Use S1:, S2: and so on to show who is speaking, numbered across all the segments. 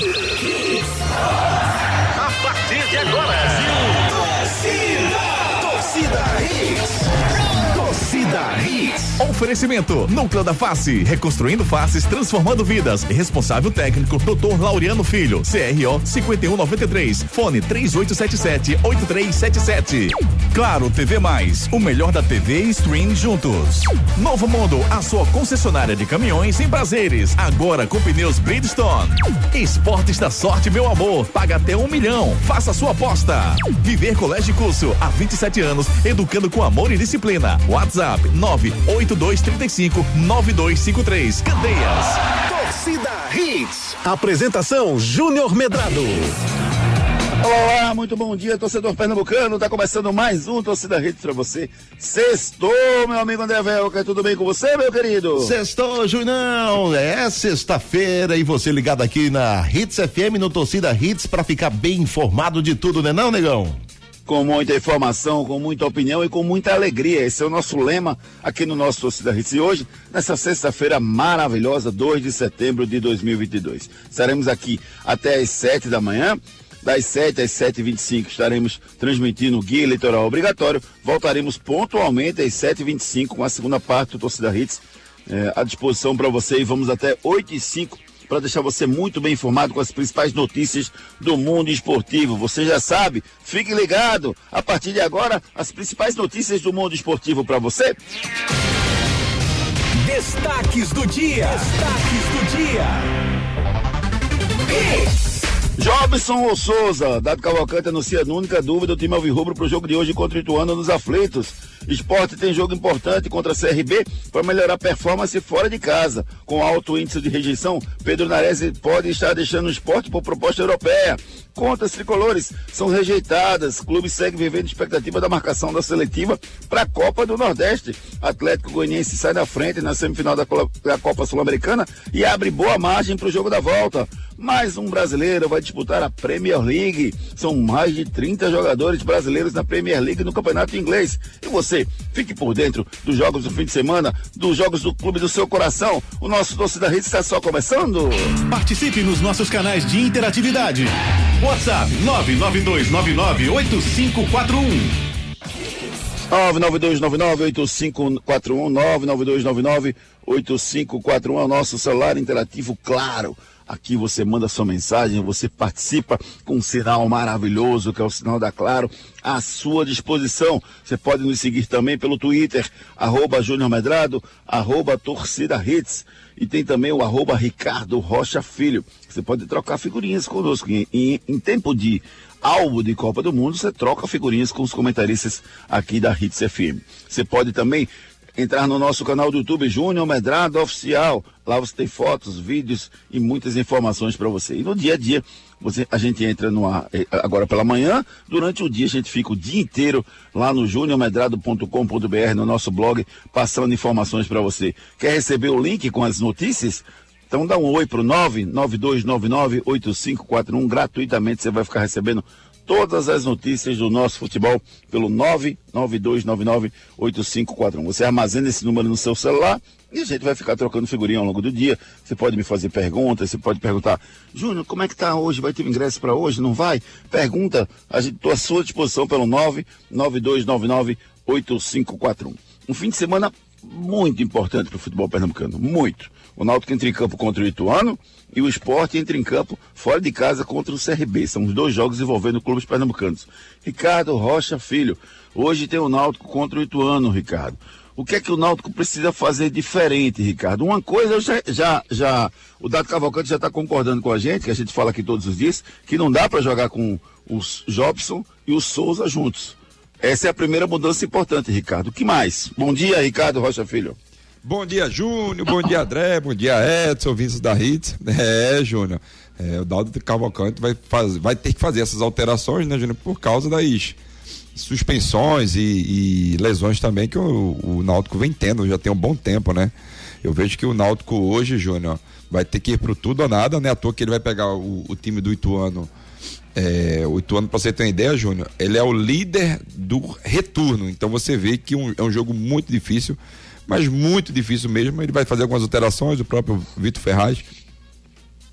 S1: A partir de agora.
S2: Oferecimento: Núcleo da Face, reconstruindo faces, transformando vidas. Responsável técnico: Dr. Laureano Filho, CRO 5193, fone 3877-8377. Claro TV Mais, o melhor da TV e stream juntos. Novo Mundo, a sua concessionária de caminhões em prazeres, agora com pneus Bridgestone. Esportes da sorte, meu amor, paga até um milhão. Faça sua aposta. Viver Colégio Curso, há 27 anos, educando com amor e disciplina. WhatsApp 98235 9253. Candeias.
S1: Torcida Hits. Apresentação Júnior Medrado.
S3: Olá, muito bom dia, torcedor pernambucano. Tá começando mais um Torcida Hits pra você. Sextou, meu amigo André Velca. Tudo bem com você, meu querido?
S4: Sextou, Junão. É sexta-feira e você ligado aqui na Hits FM no Torcida Hits pra ficar bem informado de tudo, né não, negão?
S3: Com muita informação, com muita opinião e com muita alegria. Esse é o nosso lema aqui no nosso Torcida Hits. E hoje, nessa sexta-feira maravilhosa, 2 de setembro de 2022. Estaremos aqui até às 7 da manhã. Das 7 às 7h25 estaremos transmitindo o Guia Eleitoral Obrigatório. Voltaremos pontualmente às 7h25 com a segunda parte do Torcida Hits eh, à disposição para você e vamos até 8 h 05 para deixar você muito bem informado com as principais notícias do mundo esportivo. Você já sabe, fique ligado. A partir de agora, as principais notícias do mundo esportivo para você.
S1: Destaques do dia. Destaques do dia.
S3: Jobson ou Souza, Dado Cavalcante anuncia única dúvida do time Alvirrubro para o jogo de hoje contra o Ituano nos aflitos. Esporte tem jogo importante contra a CRB para melhorar a performance fora de casa. Com alto índice de rejeição, Pedro Nares pode estar deixando o esporte por proposta europeia. Contas tricolores são rejeitadas. Clube segue vivendo expectativa da marcação da seletiva para a Copa do Nordeste. Atlético Goianiense sai na frente na semifinal da Copa Sul-Americana e abre boa margem para o jogo da volta. Mais um brasileiro vai disputar a Premier League. São mais de 30 jogadores brasileiros na Premier League no Campeonato Inglês. E você, fique por dentro dos jogos do fim de semana, dos jogos do clube do seu coração. O nosso Torcida Rede está só começando.
S2: Participe nos nossos canais de interatividade. WhatsApp 992998541.
S3: 992998541 992998541 é o nosso celular interativo, claro. Aqui você manda sua mensagem, você participa com um sinal maravilhoso que é o sinal da Claro à sua disposição. Você pode nos seguir também pelo Twitter, arroba Júnior Medrado, arroba Torcida Hits e tem também o arroba Ricardo Rocha Filho. Você pode trocar figurinhas conosco. Em, em, em tempo de álbum de Copa do Mundo, você troca figurinhas com os comentaristas aqui da Hits FM. Você pode também entrar no nosso canal do YouTube Júnior Medrado Oficial. Lá você tem fotos, vídeos e muitas informações para você. E no dia a dia, você, a gente entra no ar eh, agora pela manhã, durante o dia a gente fica o dia inteiro lá no juniormedrado.com.br, no nosso blog, passando informações para você. Quer receber o link com as notícias? Então dá um oi pro 992998541 gratuitamente, você vai ficar recebendo todas as notícias do nosso futebol pelo 992998541. Você armazena esse número no seu celular e a gente vai ficar trocando figurinha ao longo do dia. Você pode me fazer perguntas, você pode perguntar, Júnior, como é que tá hoje? Vai ter ingresso para hoje? Não vai? Pergunta, a gente estou à sua disposição pelo 992998541. Um fim de semana muito importante para o futebol pernambucano, muito. O Náutico entra em campo contra o Ituano e o Esporte entra em campo fora de casa contra o CRB. São os dois jogos envolvendo clubes pernambucanos. Ricardo Rocha Filho, hoje tem o Náutico contra o Ituano, Ricardo. O que é que o Náutico precisa fazer diferente, Ricardo? Uma coisa já, já, já o Dado Cavalcante já está concordando com a gente, que a gente fala aqui todos os dias, que não dá para jogar com os Jobson e o Souza juntos. Essa é a primeira mudança importante, Ricardo. O que mais? Bom dia, Ricardo Rocha Filho.
S5: Bom dia, Júnior. Bom dia, André. Bom dia, Edson, Vinícius da Hits. É, Júnior. É, o Daldo Cavalcante vai, faz, vai ter que fazer essas alterações, né, Júnior, por causa das suspensões e, e lesões também que o, o Náutico vem tendo já tem um bom tempo, né? Eu vejo que o Náutico hoje, Júnior, vai ter que ir pro tudo ou nada, né? À toa que ele vai pegar o, o time do Ituano. É, o Ituano, pra você ter uma ideia, Júnior, ele é o líder do retorno. Então você vê que um, é um jogo muito difícil mas muito difícil mesmo. Ele vai fazer algumas alterações, o próprio Vitor Ferraz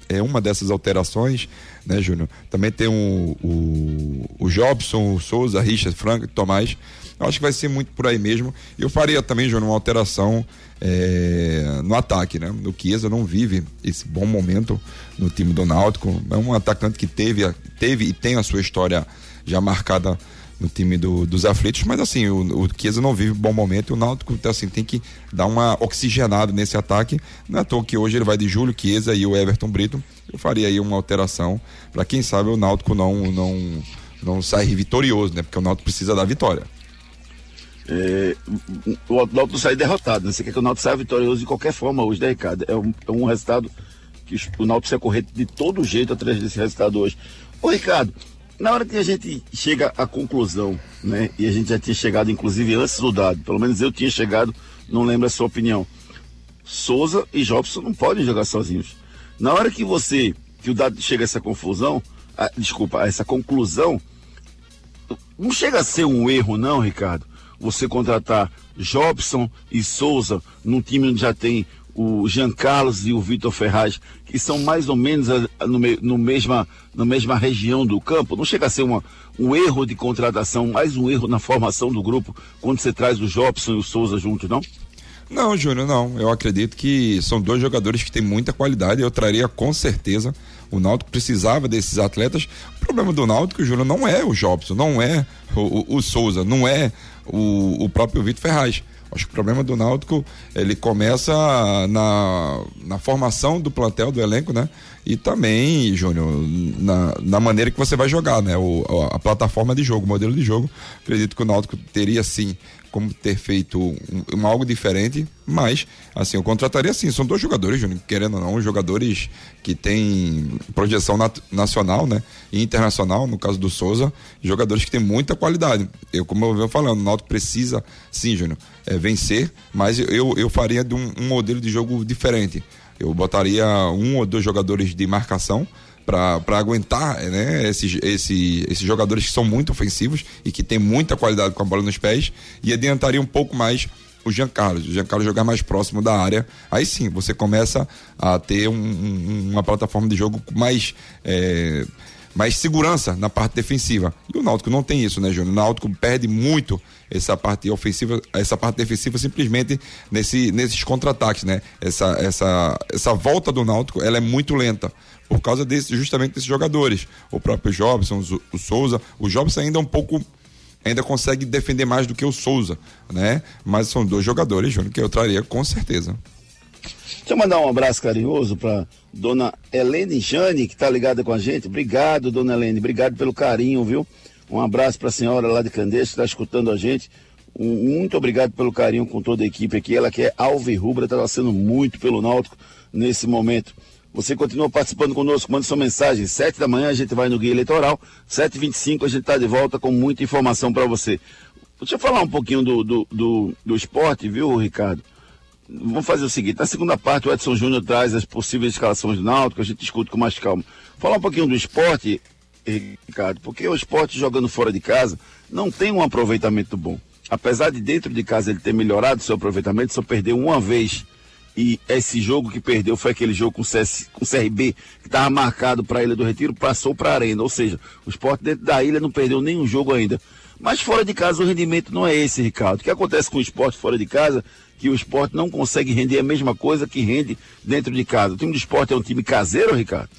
S5: é uma dessas alterações, né, Júnior? Também tem o, o, o Jobson, o Souza, Richard, Franco, Tomás. Eu acho que vai ser muito por aí mesmo. Eu faria também, Júnior, uma alteração é, no ataque, né? O Chiesa não vive esse bom momento no time do Náutico. É um atacante que teve, teve e tem a sua história já marcada no time do, dos aflitos, mas assim, o, o Chiesa não vive bom momento e o Náutico então, assim, tem que dar uma oxigenada nesse ataque. Não é à toa que hoje ele vai de Júlio Chiesa e o Everton Brito. Eu faria aí uma alteração para quem sabe o Náutico não, não, não sair vitorioso, né? Porque o Náutico precisa da vitória.
S3: É, o Náutico sai derrotado, né? Você quer que o Náutico saia vitorioso de qualquer forma hoje, né, Ricardo? É um, é um resultado que o Náutico precisa correr de todo jeito atrás desse resultado hoje. Ô, Ricardo, na hora que a gente chega à conclusão, né? E a gente já tinha chegado, inclusive, antes do dado, pelo menos eu tinha chegado, não lembro a sua opinião. Souza e Jobson não podem jogar sozinhos. Na hora que você, que o dado chega a essa confusão, a, desculpa, a essa conclusão, não chega a ser um erro, não, Ricardo. Você contratar Jobson e Souza num time onde já tem o Jean Carlos e o Vitor Ferraz, que são mais ou menos no, no, mesma, na mesma região do campo, não chega a ser uma, um erro de contratação, mais um erro na formação do grupo, quando você traz o Jobson e o Souza juntos, não?
S5: Não, Júnior, não. Eu acredito que são dois jogadores que têm muita qualidade. Eu traria com certeza. O Náutico precisava desses atletas. O problema do Náutico, Júnior, não é o Jobson, não é o, o, o Souza, não é o, o próprio Vitor Ferraz. Acho que o problema do Náutico, ele começa na, na formação do plantel, do elenco, né? E também, Júnior, na, na maneira que você vai jogar, né? O, a, plataforma de jogo, o modelo de jogo. Acredito que o Náutico teria, sim, como ter feito um, um, algo diferente, mas, assim, eu contrataria sim. São dois jogadores, Júnior, querendo ou não, jogadores que têm projeção nat nacional, né? E internacional, no caso do Souza, jogadores que têm muita qualidade. Eu, como eu venho falando, o Náutico precisa, sim, Júnior, é, vencer, mas eu, eu faria de um, um modelo de jogo diferente. Eu botaria um ou dois jogadores de marcação para aguentar né, esses, esses, esses jogadores que são muito ofensivos e que tem muita qualidade com a bola nos pés e adiantaria um pouco mais o Jean Carlos, o Jean Carlos jogar mais próximo da área, aí sim você começa a ter um, um, uma plataforma de jogo mais é, mais segurança na parte defensiva. E o Náutico não tem isso, né, Júnior? O Náutico perde muito essa parte ofensiva, essa parte defensiva simplesmente nesse, nesses contra-ataques, né? Essa, essa, essa volta do Náutico, ela é muito lenta por causa desse, justamente desses jogadores. O próprio Jobson, o Souza, o Jobson ainda é um pouco ainda consegue defender mais do que o Souza, né? Mas são dois jogadores, Júnior, que eu traria com certeza.
S3: Deixa eu mandar um abraço carinhoso para dona Helene Jane, que está ligada com a gente. Obrigado, dona Helene. Obrigado pelo carinho, viu? Um abraço para a senhora lá de Candeias, que está escutando a gente. Um, muito obrigado pelo carinho com toda a equipe aqui. Ela que é Alvirrubra, está torcendo muito pelo Náutico nesse momento. Você continua participando conosco, manda sua mensagem. Sete da manhã a gente vai no Guia Eleitoral. Sete e vinte e cinco a gente está de volta com muita informação para você. Deixa eu falar um pouquinho do, do, do, do esporte, viu, Ricardo? Vamos fazer o seguinte, na segunda parte o Edson Júnior traz as possíveis escalações do Náutico, a gente discute com mais calma. Falar um pouquinho do esporte, Ricardo, porque o esporte jogando fora de casa não tem um aproveitamento bom. Apesar de dentro de casa ele ter melhorado seu aproveitamento, só perdeu uma vez. E esse jogo que perdeu foi aquele jogo com o, CS, com o CRB, que estava marcado para a Ilha do Retiro, passou para a Arena. Ou seja, o esporte dentro da ilha não perdeu nenhum jogo ainda. Mas fora de casa o rendimento não é esse, Ricardo. O que acontece com o esporte fora de casa que o esporte não consegue render a mesma coisa que rende dentro de casa. O time do esporte é um time caseiro, Ricardo?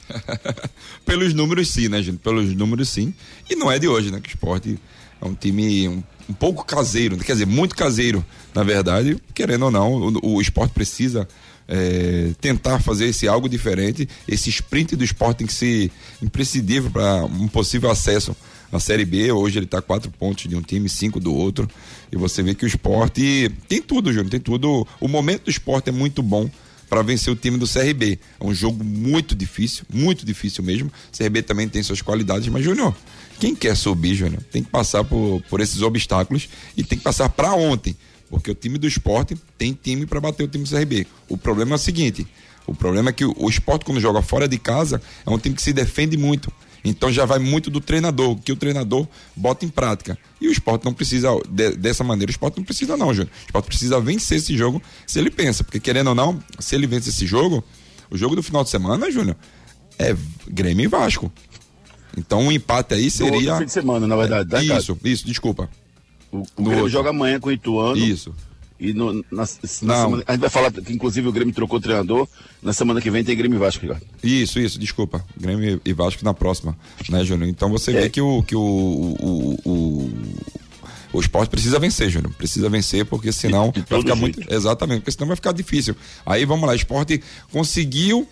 S5: Pelos números sim, né, gente? Pelos números sim. E não é de hoje, né? Que o esporte é um time um, um pouco caseiro, quer dizer, muito caseiro, na verdade. Querendo ou não, o, o esporte precisa é, tentar fazer esse algo diferente. Esse sprint do esporte tem que ser imprescindível para um possível acesso na Série B. Hoje ele está quatro pontos de um time, cinco do outro. E você vê que o esporte tem tudo, Júnior, tem tudo. O momento do esporte é muito bom para vencer o time do CRB. É um jogo muito difícil, muito difícil mesmo. O CRB também tem suas qualidades, mas Júnior, quem quer subir, Júnior, tem que passar por, por esses obstáculos e tem que passar para ontem, porque o time do esporte tem time para bater o time do CRB. O problema é o seguinte: o problema é que o, o esporte, quando joga fora de casa, é um time que se defende muito. Então já vai muito do treinador, que o treinador bota em prática. E o esporte não precisa, de, dessa maneira, o esporte não precisa, não, Júnior. O esporte precisa vencer esse jogo se ele pensa. Porque querendo ou não, se ele vence esse jogo, o jogo do final de semana, Júnior, é Grêmio e Vasco. Então um empate aí seria.
S3: No fim de semana, na verdade. Tá,
S5: isso, isso, desculpa.
S3: O, o Grêmio
S5: outro.
S3: joga amanhã com o Ituano.
S5: Isso.
S3: E no, na, na semana, a gente vai falar que inclusive o Grêmio trocou o treinador. Na semana que vem tem Grêmio e Vasco, Ricardo.
S5: Isso, isso, desculpa. Grêmio e Vasco na próxima, né, Júnior? Então você
S3: É.
S5: vê que o que o, o, o, o esporte precisa vencer, Júnior. Precisa vencer, porque senão
S3: De- de
S5: vai ficar
S3: jeito.
S5: muito. Exatamente, porque senão vai ficar difícil. Aí vamos lá, o esporte conseguiu,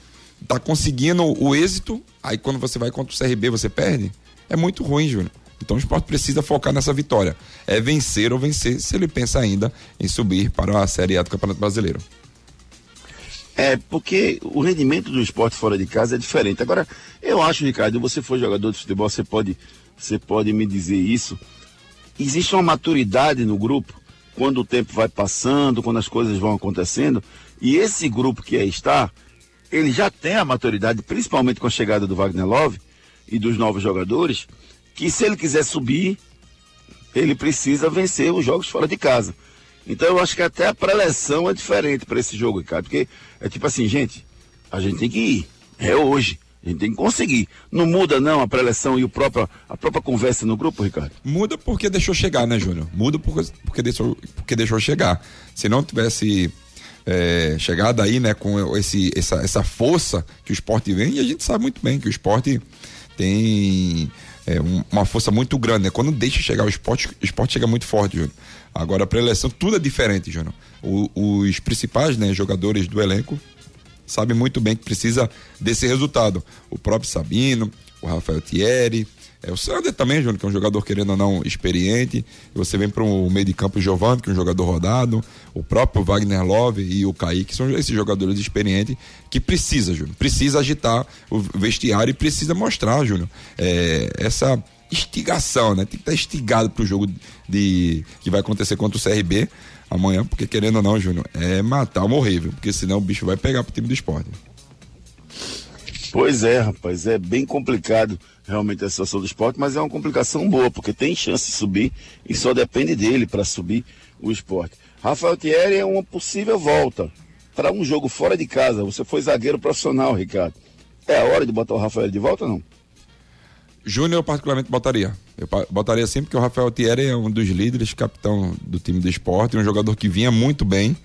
S5: tá conseguindo o êxito, aí quando você vai contra o CRB, você perde. É muito ruim, Júnior. Então o esporte precisa focar nessa vitória. É vencer ou vencer, se ele pensa ainda em subir para a Série A do Campeonato Brasileiro.
S3: É, porque o rendimento do esporte fora de casa é diferente. Agora, eu acho, Ricardo, você for jogador de futebol, você pode, você pode me dizer isso. Existe uma maturidade no grupo quando o tempo vai passando, quando as coisas vão acontecendo. E esse grupo que aí está, ele já tem a maturidade, principalmente com a chegada do Wagner Love e dos novos jogadores, que se ele quiser subir, ele precisa vencer os jogos fora de casa. Então eu acho que até a preleção é diferente para esse jogo, Ricardo. Porque é tipo assim, gente, a gente tem que ir. É hoje. A gente tem que conseguir. Não muda não a preleção e o próprio, a própria conversa no grupo, Ricardo?
S5: Muda porque deixou chegar, né, Júnior? Muda porque, porque, deixou, porque deixou chegar. Se não tivesse é, chegado aí, né, com esse, essa, essa força que o esporte vem, e a gente sabe muito bem que o esporte tem é, um- uma força muito grande, né? Quando deixa chegar o esporte, o esporte chega muito forte, Júnior. Agora, para eleição, tudo é diferente, Júnior. Os principais né, jogadores do elenco sabe muito bem que precisa desse resultado. O próprio Sabino, o Rafael Thierry, é, o Sander também, Júnior, que é um jogador, querendo ou não, experiente. Você vem para o meio de campo o Giovanni, que é um jogador rodado, o próprio Wagner Love e o Kaique, são esses jogadores experientes que precisa, Júnior, precisa agitar o vestiário e precisa mostrar, Júnior, é, essa instigação, né? Tem que estar instigado pro jogo de que vai acontecer contra o CRB amanhã, porque querendo ou não, Júnior, é matar morrer, viu? Porque senão o bicho vai pegar pro time do esporte.
S3: Pois é, rapaz, é bem complicado realmente a situação do esporte, mas é uma complicação boa, porque tem chance de subir e só depende dele para subir o esporte. Rafael Thierry é uma possível volta para um jogo fora de casa. Você foi zagueiro profissional, Ricardo. É a hora de botar o Rafael de volta ou não?
S5: Júnior eu particularmente botaria. Eu botaria sim porque o Rafael Thierry é um dos líderes, capitão do time do esporte, um jogador que vinha muito bem.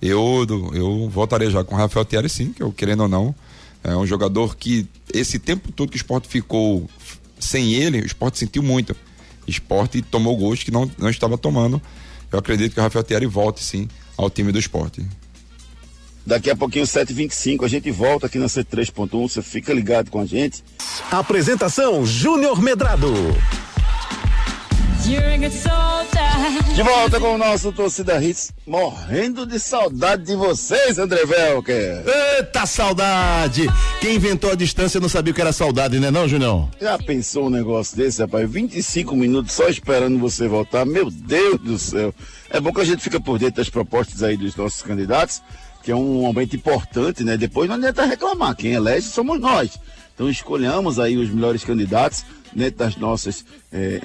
S5: Eu, eu voltaria já com o Rafael Thierry sim, que eu querendo ou não, é um jogador que esse tempo todo que o esporte ficou sem ele, o esporte sentiu muito. O esporte tomou gols que não, não estava tomando. Eu acredito que o Rafael Thierry volte sim ao time do esporte.
S3: Daqui a pouquinho, 7h25, a gente volta aqui na C3.1. Você fica ligado com a gente.
S1: Apresentação Júnior Medrado.
S3: De volta com o nosso Torcida Hits. Morrendo de saudade de vocês, André Velker.
S4: Eita saudade! Quem inventou a distância não sabia o que era saudade, né não, Junião?
S3: Já pensou um negócio desse, rapaz? 25 minutos só esperando você voltar. Meu Deus do céu. É bom que a gente fica por dentro das propostas aí dos nossos candidatos, que é um momento importante, né? Depois não adianta reclamar. Quem elege somos nós. Então escolhamos aí os melhores candidatos dentro das nossas eh,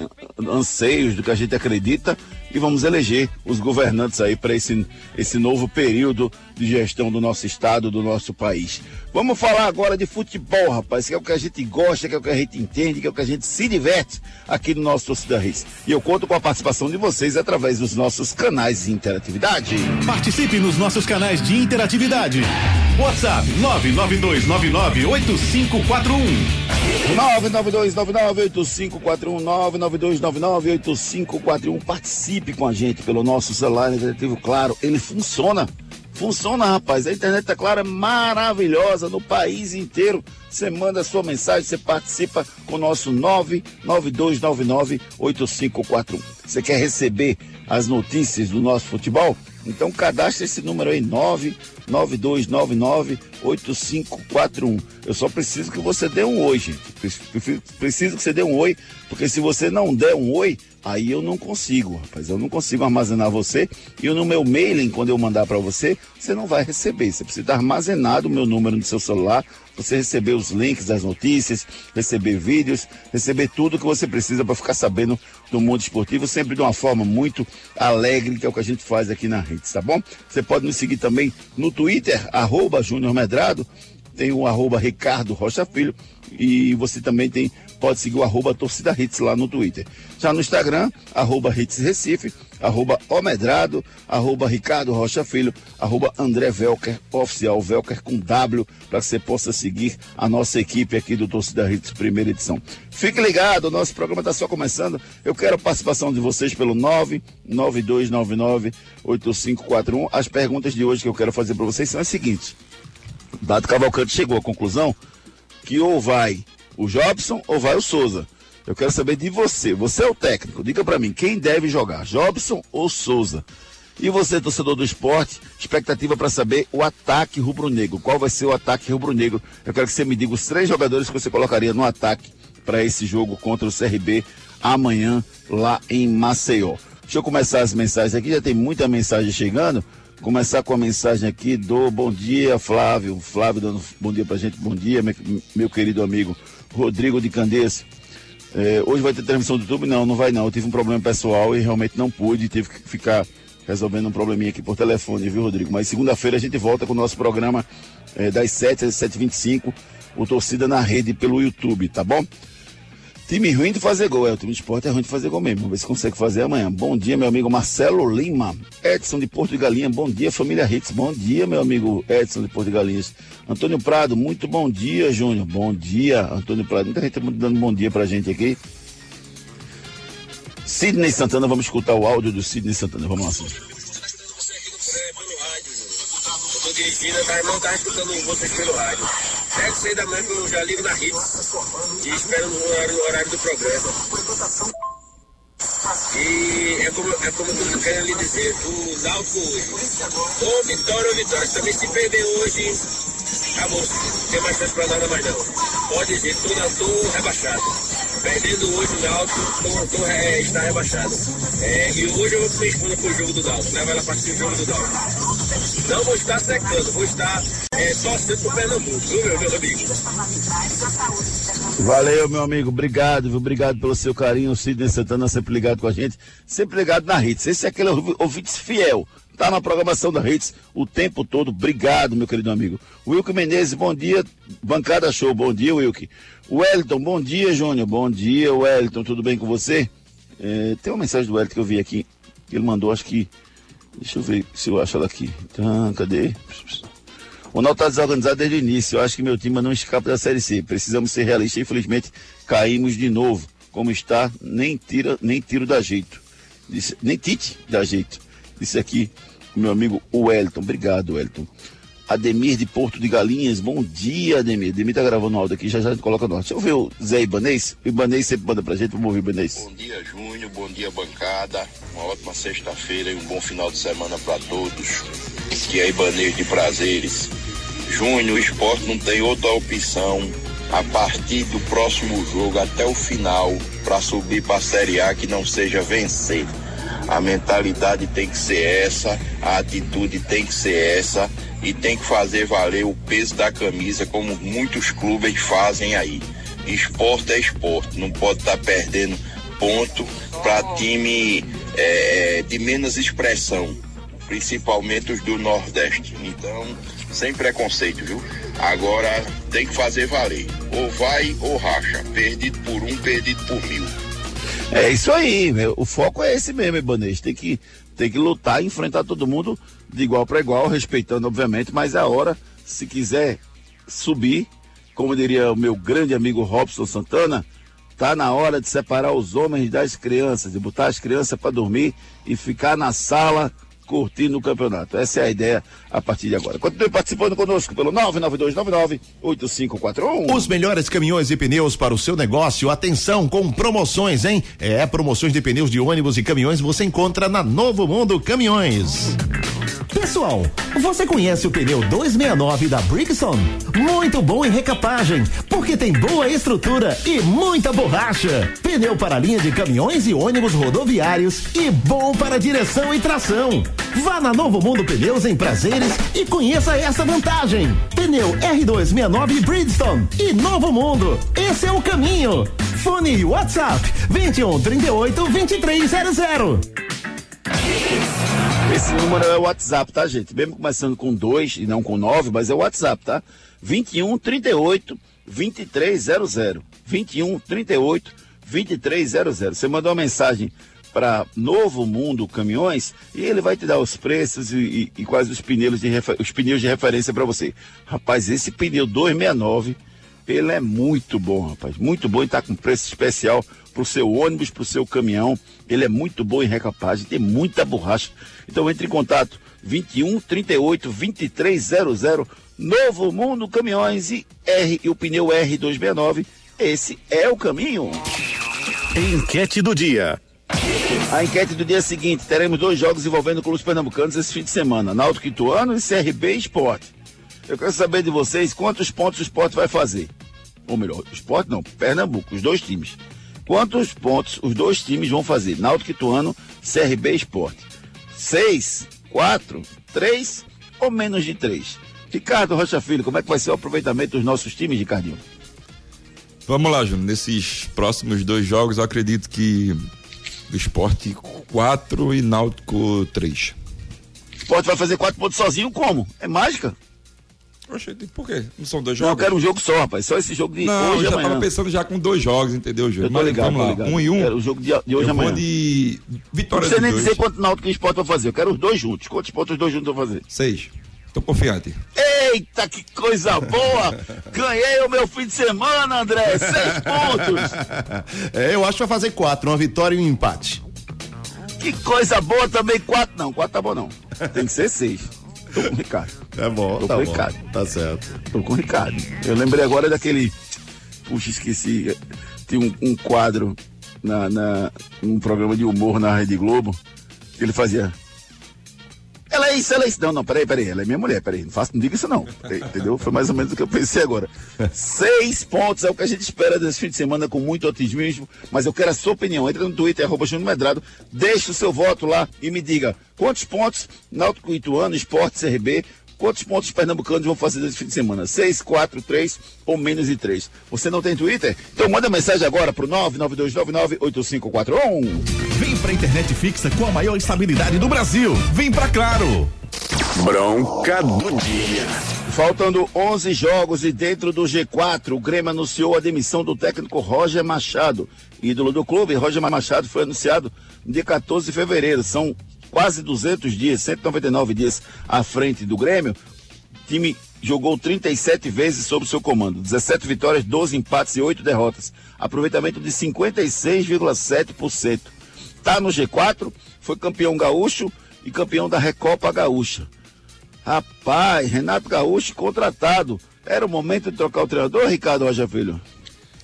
S3: anseios, do que a gente acredita e vamos eleger os governantes aí para esse, esse novo período de gestão do nosso estado, do nosso país. Vamos falar agora de futebol, rapaz, que é o que a gente gosta, que é o que a gente entende, que é o que a gente se diverte aqui no nosso Torcida Reis. E eu conto com a participação de vocês através dos nossos canais de interatividade.
S1: Participe nos nossos canais de interatividade. WhatsApp 992998541.
S3: 992998541 992998541 Participe com a gente pelo nosso celular interativo, claro, ele funciona. Funciona, rapaz. A internet tá clara maravilhosa no país inteiro. Você manda sua mensagem, você participa com o nosso 992998541. Você quer receber as notícias do nosso futebol? Então cadastre esse número aí, 992998541. Eu só preciso que você dê um oi, gente. Preciso- que você dê um oi, porque se você não der um oi, aí eu não consigo, rapaz. Eu não consigo armazenar você e no meu mailing, quando eu mandar para você, você não vai receber. Você precisa armazenar o meu número no seu celular, você receber os links das notícias, receber vídeos, receber tudo que você precisa para ficar sabendo do mundo esportivo, sempre de uma forma muito alegre, que é o que a gente faz aqui na rede, tá bom? Você pode nos seguir também no Twitter, arroba Júnior Medrado, tem o arroba Ricardo Rocha Filho e você também tem pode seguir o arroba Torcida Hits lá no Twitter. Já no Instagram, arroba Hits Recife, arroba Omedrado, arroba Ricardo Rocha Filho, arroba André Velker, oficial Velker com W, para que você possa seguir a nossa equipe aqui do Torcida Hits, primeira edição. Fique ligado, nosso programa está só começando. Eu quero a participação de vocês pelo 992998541. As perguntas de hoje que eu quero fazer para vocês são as seguintes. Dado Cavalcante chegou à conclusão que ou vai o Jobson ou vai o Souza? Eu quero saber de você. Você é o técnico. Diga para mim, quem deve jogar, Jobson ou Souza? E você, torcedor do esporte, expectativa para saber o ataque rubro-negro. Qual vai ser o ataque rubro-negro? Eu quero que você me diga os três jogadores que você colocaria no ataque para esse jogo contra o CRB amanhã lá em Maceió. Deixa eu começar as mensagens aqui, já tem muita mensagem chegando. Começar com a mensagem aqui do bom dia, Flávio. Flávio dando bom dia pra gente. Bom dia, meu, meu querido amigo Rodrigo de Candeias. É, hoje vai ter transmissão do YouTube? Não, não vai não. Eu tive um problema pessoal e realmente não pude. Tive que ficar resolvendo um probleminha aqui por telefone, viu, Rodrigo? Mas segunda-feira a gente volta com o nosso programa é, das 7 às 7h25, o Torcida na Rede pelo YouTube, tá bom? Time ruim de fazer gol, é. O time de esporte é ruim de fazer gol mesmo. Vamos ver se consegue fazer amanhã. Bom dia, meu amigo Marcelo Lima. Edson de Porto de Galinha. Bom dia, família Hits. Bom dia, meu amigo Edson de Porto de Galinhas. Antônio Prado, muito bom dia, Júnior. Bom dia, Antônio Prado. Muita gente tá dando bom dia pra gente aqui. Sidney Santana, vamos escutar o áudio do Sidney Santana. Vamos lá, Sidney.
S6: Tô tá escutando vocês pelo rádio. Pego seis da manhã que eu já ligo na Hits e espero no horário, no horário do programa. E é como, é como eu tô querendo lhe dizer, o Náutico hoje. Ou vitória ou vitória. Também se perder hoje, acabou. Não tem mais chance pra nada mais não. Pode dizer, na- tô rebaixado. Perdendo hoje o Náutico, tô, é, está rebaixado. É, e hoje eu vou minha esposa pro jogo do Náutico. Leva ela pra assistir o jogo do Náutico. Não vou estar secando, vou estar é, torcendo pro Pernambuco, viu, meu, meu amigo?
S3: Valeu, meu amigo. Obrigado, viu? Obrigado pelo seu carinho. Sidney Santana sempre ligado com a gente. Sempre ligado na Hits. Esse é aquele ouvi- ouvinte fiel. Tá na programação da Hits o tempo todo. Obrigado, meu querido amigo. Wilke Menezes, bom dia. Bancada show. Bom dia, Wilke. Wellington, bom dia, Júnior. Bom dia, Wellington. Tudo bem com você? É, tem uma mensagem do Wellington que eu vi aqui. que Ele mandou, acho que. Deixa eu ver se eu acho ela aqui. Tá, cadê? O Náutico está desorganizado desde o início. Eu acho que meu time não escapa da Série C. Precisamos ser realistas. Infelizmente, caímos de novo. Como está, nem tira, nem tiro dá jeito. Nem Tite dá jeito. Disse aqui meu amigo Wellington. Obrigado, Wellington. Ademir de Porto de Galinhas. Bom dia, Ademir. Ademir tá gravando o áudio aqui, já já coloca ar. Deixa eu ver o Zé Ibanês. O Ibanês sempre manda pra gente. Vamos ouvir o Ibanês.
S7: Bom dia, Júnior. Bom dia, bancada. Uma ótima sexta-feira e um bom final de semana para todos. Que é Ibanês de Prazeres. Júnior, o esporte não tem outra opção a partir do próximo jogo até o final para subir para a Série A que não seja vencer. A mentalidade tem que ser essa, a atitude tem que ser essa e tem que fazer valer o peso da camisa como muitos clubes fazem aí. Esporte é esporte, não pode estar perdendo ponto para time eh, de menos expressão, principalmente os do Nordeste. Então, sem preconceito, viu? Agora tem que fazer valer. Ou vai ou racha. Perdido por um, perdido por mil.
S3: É isso aí, meu. o foco é esse mesmo, Ibanês. Tem que, tem que lutar e enfrentar todo mundo de igual para igual, respeitando, obviamente, mas é a hora, se quiser subir, como diria o meu grande amigo Robson Santana, tá na hora de separar os homens das crianças, de botar as crianças para dormir e ficar na sala curtindo o campeonato. Essa é a ideia a partir de agora. Continue participando conosco pelo 992998541.
S4: Os melhores caminhões e pneus para o seu negócio. Atenção com promoções, hein? É, promoções de pneus de ônibus e caminhões você encontra na Novo Mundo Caminhões. Pessoal, você conhece o pneu 269 da Brixton? Muito bom em recapagem, porque tem boa estrutura e muita borracha. Pneu para linha de caminhões e ônibus rodoviários e bom para direção e tração. Vá na Novo Mundo Pneus em Prazeres e conheça essa vantagem. Pneu R269 Bridgestone e Novo Mundo. Esse é o caminho. Fone e WhatsApp 21 38 2300.
S3: Esse número é o WhatsApp, tá, gente? Mesmo começando com 2 e não com 9, mas é o WhatsApp, tá? 21 38 2300. 21 38 2300. Você mandou uma mensagem para Novo Mundo Caminhões e ele vai te dar os preços e, e, e quais os pneus de, os pneus de referência para você. Rapaz, esse pneu 269, ele é muito bom, rapaz. Muito bom e tá com preço especial pro seu ônibus, pro seu caminhão. Ele é muito bom em recapagem, tem muita borracha. Então entre em contato 21 38 2300 Novo Mundo Caminhões e R e o pneu R269. Esse é o caminho.
S1: Enquete do dia.
S3: A enquete do dia seguinte, teremos dois jogos envolvendo clubes pernambucanos esse fim de semana, Náutico Ituano e CRB Esporte. Eu quero saber de vocês quantos pontos o esporte vai fazer. Ou melhor, o esporte não, Pernambuco, os dois times. Quantos pontos os dois times vão fazer? Náutico Ituano, CRB Esporte. Seis, quatro, três ou menos de três? Ricardo Rocha Filho, como é que vai ser o aproveitamento dos nossos times, Ricardinho?
S5: Vamos lá, Júnior. Nesses próximos dois jogos, eu acredito que o esporte 4 e Náutico 3.
S3: O esporte vai fazer quatro pontos sozinho como? É mágica?
S5: Oxe, por quê? Não são dois
S3: Não, eu
S5: jogos?
S3: quero um jogo só, rapaz. Só esse jogo de
S5: Não,
S3: hoje
S5: eu já
S3: amanhã.
S5: tava pensando já com dois jogos, entendeu,
S3: tô
S5: Mas
S3: ligado,
S5: vamos lá,
S3: ligado.
S5: um e um.
S3: Quero o jogo de, de hoje
S5: eu
S3: amanhã.
S5: vou de
S3: Não
S5: vitória
S3: precisa
S5: de
S3: nem
S5: dois.
S3: dizer quanto Náutico e Esporte vão fazer. Eu quero os dois juntos. Quantos pontos os dois juntos vão fazer?
S5: Seis. Tô confiante.
S3: Eita, que coisa boa! Ganhei o meu fim de semana, André. Seis pontos.
S4: É, eu acho que vai fazer quatro, uma vitória e um empate.
S3: Que coisa boa também. Quatro não. Quatro tá bom não. Tem que ser seis. Tô com o Ricardo.
S4: É bom,
S3: Tô
S4: tá
S3: com
S4: bom.
S3: Ricardo.
S4: Tá certo.
S3: Tô com o Ricardo. Eu lembrei agora daquele. Puxa, esqueci. Tinha um, um quadro na, na, num programa de humor na Rede Globo. Que ele fazia. Ela é isso, ela é isso. Não, não, peraí, peraí. Ela é minha mulher, peraí. Não, faça, não diga isso, não. Entendeu? Foi mais ou menos o que eu pensei agora. Seis pontos é o que a gente espera desse fim de semana com muito otimismo. Mas eu quero a sua opinião. Entra no Twitter, arroba Júnior Medrado. Deixe o seu voto lá e me diga quantos pontos Náutico Ituano, Esporte CRB. Quantos pontos os pernambucanos vão fazer nesse fim de semana? Seis, quatro, três ou menos de três? Você não tem Twitter? Então manda mensagem agora pro 992998541.
S1: Vem pra internet fixa com a maior estabilidade do Brasil. Vem pra Claro.
S2: Bronca do dia.
S3: Faltando 11 jogos e dentro do G4, o Grêmio anunciou a demissão do técnico Roger Machado. Ídolo do clube, Roger Machado foi anunciado no dia 14 de fevereiro. São quase 200 dias, 199 dias à frente do Grêmio. O time jogou 37 vezes sob seu comando, 17 vitórias, 12 empates e 8 derrotas. Aproveitamento de 56,7%. Tá no G4, foi campeão gaúcho e campeão da Recopa Gaúcha. Rapaz, Renato Gaúcho contratado. Era o momento de trocar o treinador, Ricardo Rocha Filho?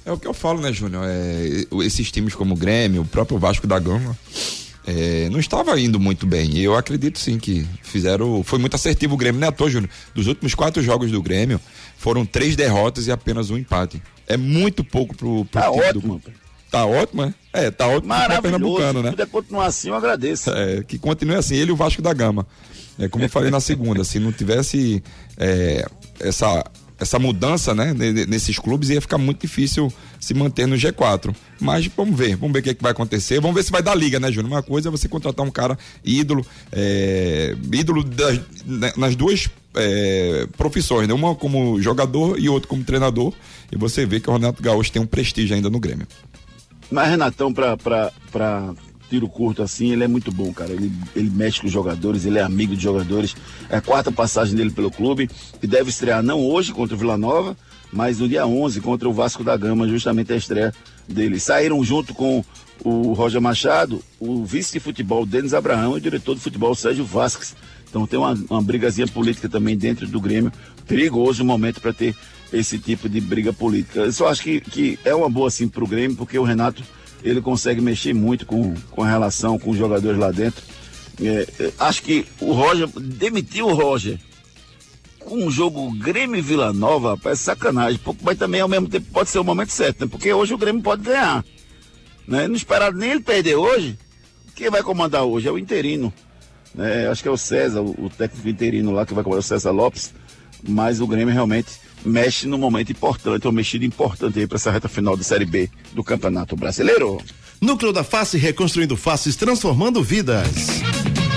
S5: É o que eu falo, né, Júnior? É, esses times como o Grêmio, o próprio Vasco da Gama, é, não estava indo muito bem. E eu acredito sim que fizeram. Foi muito assertivo o Grêmio, né, à toa, Júnior? Dos últimos quatro jogos do Grêmio, foram três derrotas e apenas um empate. É muito pouco pro, pro
S3: Tá
S5: time
S3: ótimo,
S5: do. Tá ótimo, é? É, tá ótimo pro pernambucano,
S3: Se
S5: né?
S3: puder continuar assim, eu agradeço.
S5: É, que continue assim, ele e o Vasco da Gama. É como eu falei na segunda, se não tivesse é, essa, essa mudança né, ne- ne- nesses clubes, ia ficar muito difícil se manter no G4. Mas vamos ver, vamos ver o que, é que vai acontecer. Vamos ver se vai dar liga, né, Júnior? Uma coisa é você contratar um cara ídolo, é, ídolo das- né, nas duas é, profissões, né? Uma como jogador e outro como treinador. E você vê que o Renato Gaúcho tem um prestígio ainda no Grêmio.
S3: Mas Renatão, pra tiro curto assim, ele é muito bom, cara. Ele, ele mexe com os jogadores, ele é amigo de jogadores. É a quarta passagem dele pelo clube, que deve estrear não hoje contra o Vila Nova, mas no dia 11 contra o Vasco da Gama, justamente a estreia dele. Saíram junto com o Roger Machado, o vice de futebol Denis Abraão e o diretor de futebol Sérgio Vasques. Então tem uma, uma brigazinha política também dentro do Grêmio. Perigoso o momento para ter esse tipo de briga política. Eu só acho que, que é uma boa assim pro Grêmio, porque o Renato ele consegue mexer muito com, com a relação com os jogadores lá dentro. É, é, acho que o Roger, demitiu o Roger com um jogo Grêmio Vila Nova, é sacanagem, mas também ao mesmo tempo pode ser o momento certo, né? porque hoje o Grêmio pode ganhar. Né? Não esperar nem ele perder hoje. Quem vai comandar hoje é o interino. né? acho que é o César, o técnico interino lá que vai comandar o César Lopes. Mas o Grêmio realmente mexe num momento importante, uma mexida importante aí para essa reta final da Série B do Campeonato Brasileiro.
S4: Núcleo da Face reconstruindo faces, transformando vidas.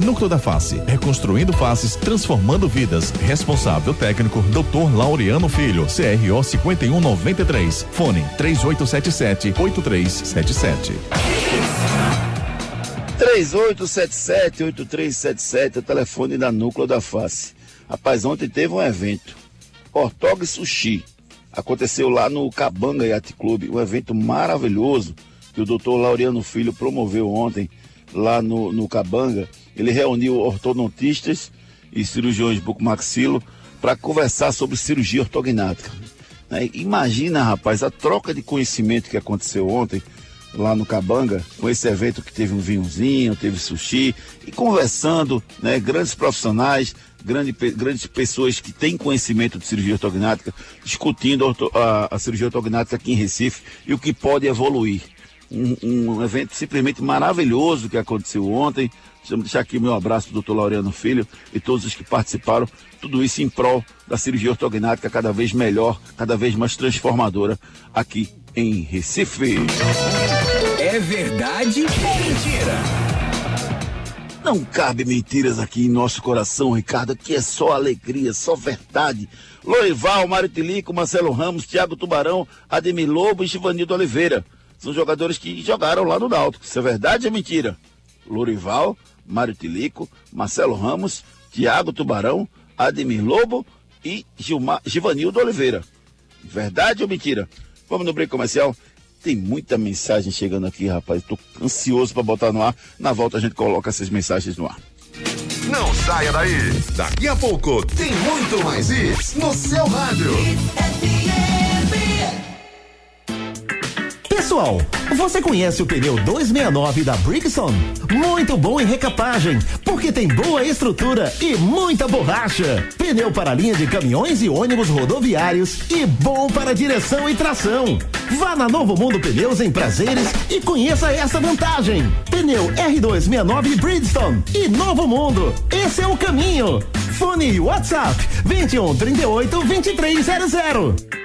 S2: Núcleo da Face, reconstruindo faces, transformando vidas. Responsável técnico, Dr. Laureano Filho, CRO 5193. Fone 3877 8377.
S3: 3877-8377 é o telefone da Núcleo da Face. Rapaz, ontem teve um evento. Ortog Sushi. Aconteceu lá no Cabanga Yacht Club, um evento maravilhoso que o doutor Laureano Filho promoveu ontem lá no, no Cabanga. Ele reuniu ortodontistas e cirurgiões bucomaxilo para conversar sobre cirurgia ortognática. Né? Imagina, rapaz, a troca de conhecimento que aconteceu ontem lá no Cabanga, com esse evento que teve um vinhozinho, teve sushi, e conversando, né, grandes profissionais, grande, grandes pessoas que têm conhecimento de cirurgia ortognática, discutindo a, a, cirurgia ortognática aqui em Recife e o que pode evoluir. Um, um evento simplesmente maravilhoso que aconteceu ontem. Vamos deixar aqui o meu abraço do doutor Laureano Filho e todos os que participaram. Tudo isso em prol da cirurgia ortognática cada vez melhor, cada vez mais transformadora aqui em Recife.
S8: É verdade ou mentira?
S3: Não cabe mentiras aqui em nosso coração, Ricardo. Aqui é só alegria, só verdade. Lorival, Mário Tilico, Marcelo Ramos, Thiago Tubarão, Ademir Lobo e Chivanildo Oliveira. São jogadores que jogaram lá no Náutico. Isso é verdade ou é mentira? Lorival, Mário Tilico, Marcelo Ramos, Thiago Tubarão, Ademir Lobo e Gilmar, Givanildo Oliveira. Verdade ou mentira? Vamos no break comercial? Tem muita mensagem chegando aqui, rapaz. Estou ansioso para botar no ar. Na volta a gente coloca essas mensagens no ar.
S9: Não saia daí. Daqui a pouco tem muito mais isso no seu rádio.
S4: Pessoal, você conhece o pneu 269 da Brixton? Muito bom em recapagem, porque tem boa estrutura e muita borracha. Pneu para linha de caminhões e ônibus rodoviários e bom para direção e tração. Vá na Novo Mundo Pneus em Prazeres e conheça essa vantagem. Pneu R269 Bridgestone e Novo Mundo. Esse é o caminho. Fone WhatsApp 21 38 2300.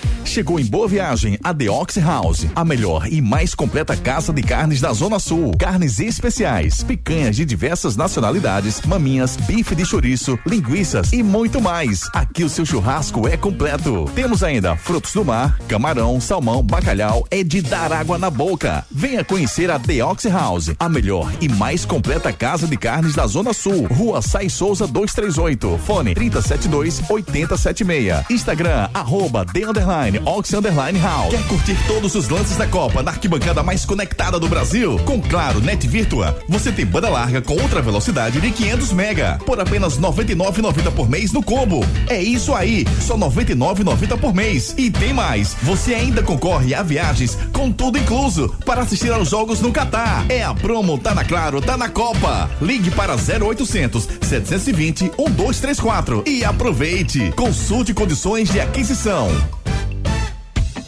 S2: Chegou em Boa Viagem a The Ox House, a melhor e mais completa casa de carnes da Zona Sul. Carnes especiais, picanhas de diversas nacionalidades, maminhas, bife de chouriço, linguiças e muito mais. Aqui o seu churrasco é completo. Temos ainda frutos do mar, camarão, salmão, bacalhau, é de dar água na boca. Venha conhecer a The Ox House, a melhor e mais completa casa de carnes da Zona Sul. Rua Sai Souza 238, fone 372 8076. Instagram arroba The Underline Underline Ox Underline House. Quer curtir todos os lances da Copa na arquibancada mais conectada do Brasil? Com Claro Net Virtua, você tem banda larga com outra velocidade de 500 mega por apenas 99,90 por mês no combo. É isso aí, só 99,90 por mês. E tem mais, você ainda concorre a viagens com tudo incluso para assistir aos jogos no Catar. É a promo tá na Claro, tá na Copa. Ligue para 0800 720 1234 e aproveite. Consulte condições de aquisição.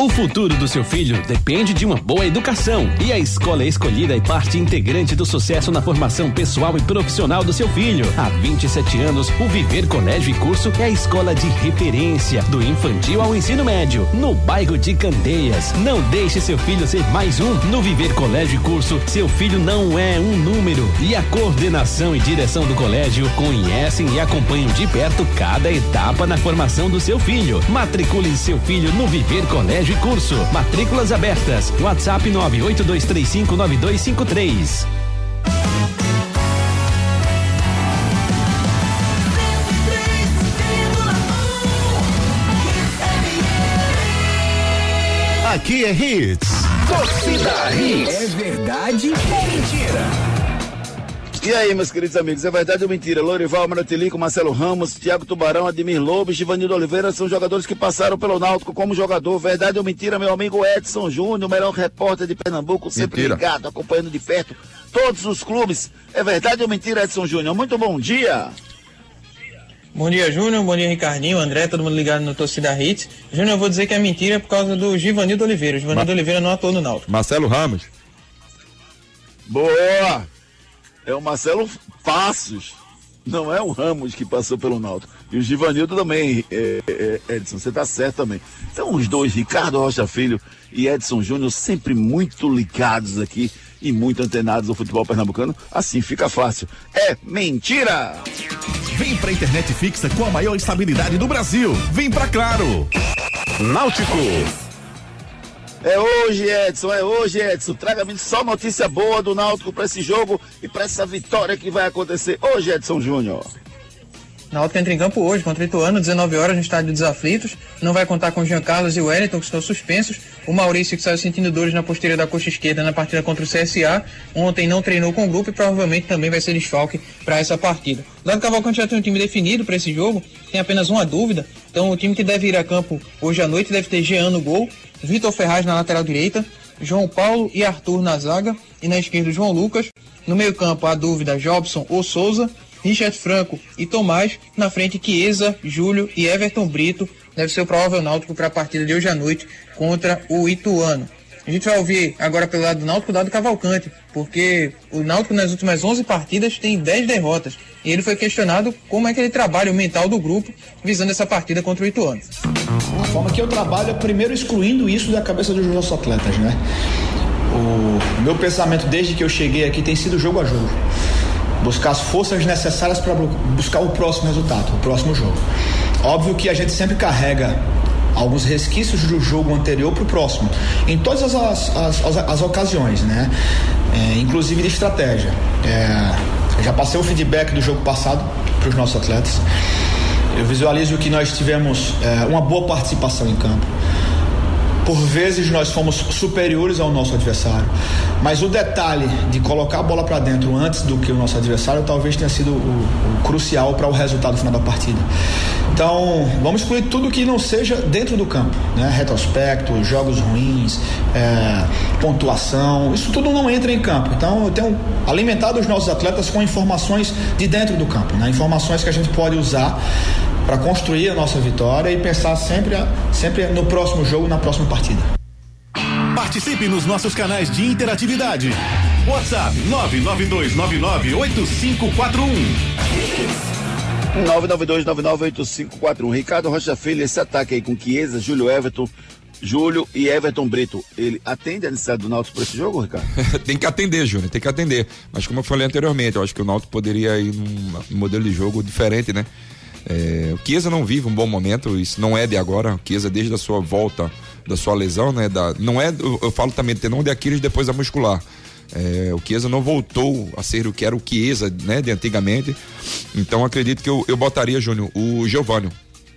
S10: O futuro do seu filho depende de uma boa educação e a escola escolhida é parte integrante do sucesso na formação pessoal e profissional do seu filho. Há 27 anos, o Viver Colégio e Curso é a escola de referência do infantil ao ensino médio, no bairro de Candeias. Não deixe seu filho ser mais um. No Viver Colégio e Curso, seu filho não é um número. E a coordenação e direção do colégio conhecem e acompanham de perto cada etapa na formação do seu filho. Matricule seu filho no Viver Colégio e Curso. Matrículas abertas. WhatsApp 982359253.
S4: Aqui é Hits.
S9: Torcida Hits.
S11: É verdade ou mentira?
S3: E aí, meus queridos amigos, é verdade ou mentira? Lorival, Maratilico, Marcelo Ramos, Thiago Tubarão, Admir Lobo Givanildo Oliveira são jogadores que passaram pelo Náutico como jogador. Verdade ou mentira, meu amigo Edson Júnior, melhor repórter de Pernambuco, sempre
S5: Mentira.
S3: ligado, acompanhando de perto todos os clubes. É verdade ou mentira, Edson Júnior? Muito bom dia.
S12: Bom dia, Júnior. Bom dia, Ricardinho, André, todo mundo ligado no Torcida Hits. Júnior, eu vou dizer que é mentira por causa do Givanildo Oliveira. O Givanildo Oliveira não atuou no Náutico.
S5: Marcelo Ramos.
S3: Boa! É o Marcelo Passos. Não é o Ramos que passou pelo Náutico. E o Givanildo também, é, é, Edson, você tá certo também. São os dois, Ricardo Rocha Filho e Edson Júnior, sempre muito ligados aqui e muito antenados ao futebol pernambucano. Assim fica fácil. É mentira!
S1: Vem pra internet fixa com a maior estabilidade do Brasil. Vem pra Claro.
S9: Náutico.
S3: É hoje, Edson, é hoje, Edson. Traga-me só notícia boa do Náutico para esse jogo e para essa vitória que vai acontecer hoje, Edson Júnior.
S12: Náutico entra em campo hoje contra o Ituano, 19 horas no estádio dos Aflitos. Não vai contar com Jean Carlos e o Wellington, que estão suspensos. O Maurício, que saiu sentindo dores na posterior da coxa esquerda na partida contra o CSA. Ontem não treinou com o grupo e provavelmente também vai ser desfalque para essa partida. Dado Cavalcante já tem um time definido para esse jogo, tem apenas uma dúvida. Então o time que deve ir a campo hoje à noite deve ter Jean no gol, Vitor Ferraz na lateral direita, João Paulo e Arthur na zaga e na esquerda João Lucas. No meio-campo a dúvida Jobson ou Souza, Richard Franco e Tomás. Na frente Chiesa, Júlio e Everton Brito. Deve ser o provável náutico para a partida de hoje à noite contra o Ituano. A gente vai ouvir agora pelo lado do Náutico o dado Cavalcante, porque o Náutico nas últimas 11 partidas tem 10 derrotas. E ele foi questionado como é que ele trabalha o mental do grupo visando essa partida contra o Ituano.
S13: Forma que eu trabalho é primeiro excluindo isso da cabeça dos nossos atletas, né? O meu pensamento desde que eu cheguei aqui tem sido jogo a jogo. Buscar as forças necessárias para buscar o próximo resultado, o próximo jogo. Óbvio que a gente sempre carrega alguns resquícios do jogo anterior para o próximo, em todas as, as, as, as ocasiões, né? É, inclusive de estratégia. É, já passei o feedback do jogo passado para os nossos atletas. Eu visualizo que nós tivemos é, uma boa participação em campo. Por vezes nós fomos superiores ao nosso adversário, mas o detalhe de colocar a bola para dentro antes do que o nosso adversário talvez tenha sido o, o crucial para o resultado final da partida. Então, vamos excluir tudo que não seja dentro do campo, né? Retrospecto, jogos ruins, é, pontuação, isso tudo não entra em campo. Então, eu tenho alimentado os nossos atletas com informações de dentro do campo, né? Informações que a gente pode usar para construir a nossa vitória e pensar sempre, sempre no próximo jogo, na próxima partida.
S1: Participe nos nossos canais de interatividade. WhatsApp 992998541.
S3: 992998541. Ricardo Rocha Filho, esse ataque aí com Chiesa, Júlio Everton, Júlio e Everton Brito, ele atende a necessidade do Náutico para esse jogo, Ricardo?
S5: tem que atender, Júnior, tem que atender. Mas como eu falei anteriormente, eu acho que o Náutico poderia ir num, num modelo de jogo diferente, né? É, o Chiesa não vive um bom momento, isso não é de agora. O Chiesa, desde a sua volta da sua lesão, né? Da, não é, eu, eu falo também tendão de Aquiles depois da muscular. É, o Chiesa não voltou a ser o que era o Chiesa, né? De antigamente. Então acredito que eu, eu botaria, Júnior, o Giovanni.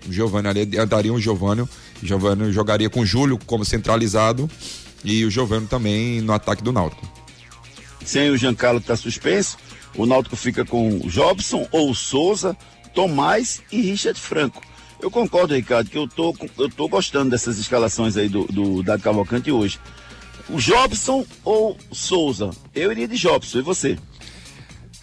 S5: O Giovanni ali, daria um Giovanni. O Giovanni jogaria com o Júlio como centralizado e o Giovanni também no ataque do Náutico.
S3: Sem o Giancarlo que tá suspenso, o Náutico fica com o Jobson ou o Souza, Tomás e Richard Franco. Eu concordo, Ricardo, que eu tô, eu tô gostando dessas escalações aí do, do Dado Cavalcante hoje. O Jobson ou Souza? Eu iria de Jobson, e você?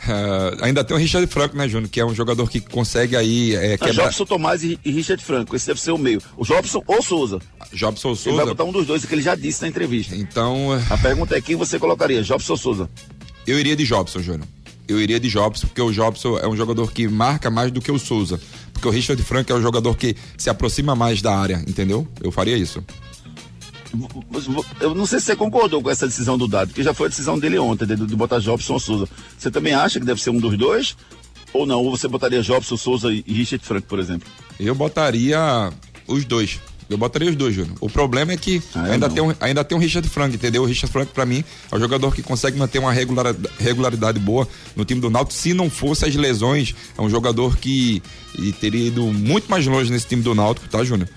S5: Uh, ainda tem o Richard Franco, né, Júnior? Que é um jogador que consegue aí. É,
S3: quebrar... Jobson Tomás e, e, Richard Franco. Esse deve ser o meio. O Jobson ou Souza.
S5: Jobson ou Souza.
S3: Ele vai botar um dos dois, que ele já disse na entrevista.
S5: Então.
S3: A pergunta é quem você colocaria, Jobson ou Souza?
S5: Eu iria de Jobson, Júnior. Eu iria de Jobson, porque o Jobson é um jogador que marca mais do que o Souza. Porque o Richard Franco é um jogador que se aproxima mais da área, entendeu? Eu faria isso.
S3: Eu não sei se você concordou com essa decisão do Dado, porque já foi a decisão dele ontem, de, de botar Jobson Souza. Você também acha que deve ser um dos dois? Ou não? Ou você botaria Jobson Souza e Richard Franco, por exemplo?
S5: Eu botaria os dois. Eu botaria os dois, Júnior. O problema é que ah, ainda, tem um, ainda tem um Richard Frank, entendeu? O Richard Frank, para mim, é um jogador que consegue manter uma regularidade, regularidade boa no time do Náutico. Se não fosse as lesões, é um jogador que teria ido muito mais longe nesse time do Náutico, tá, Júnior?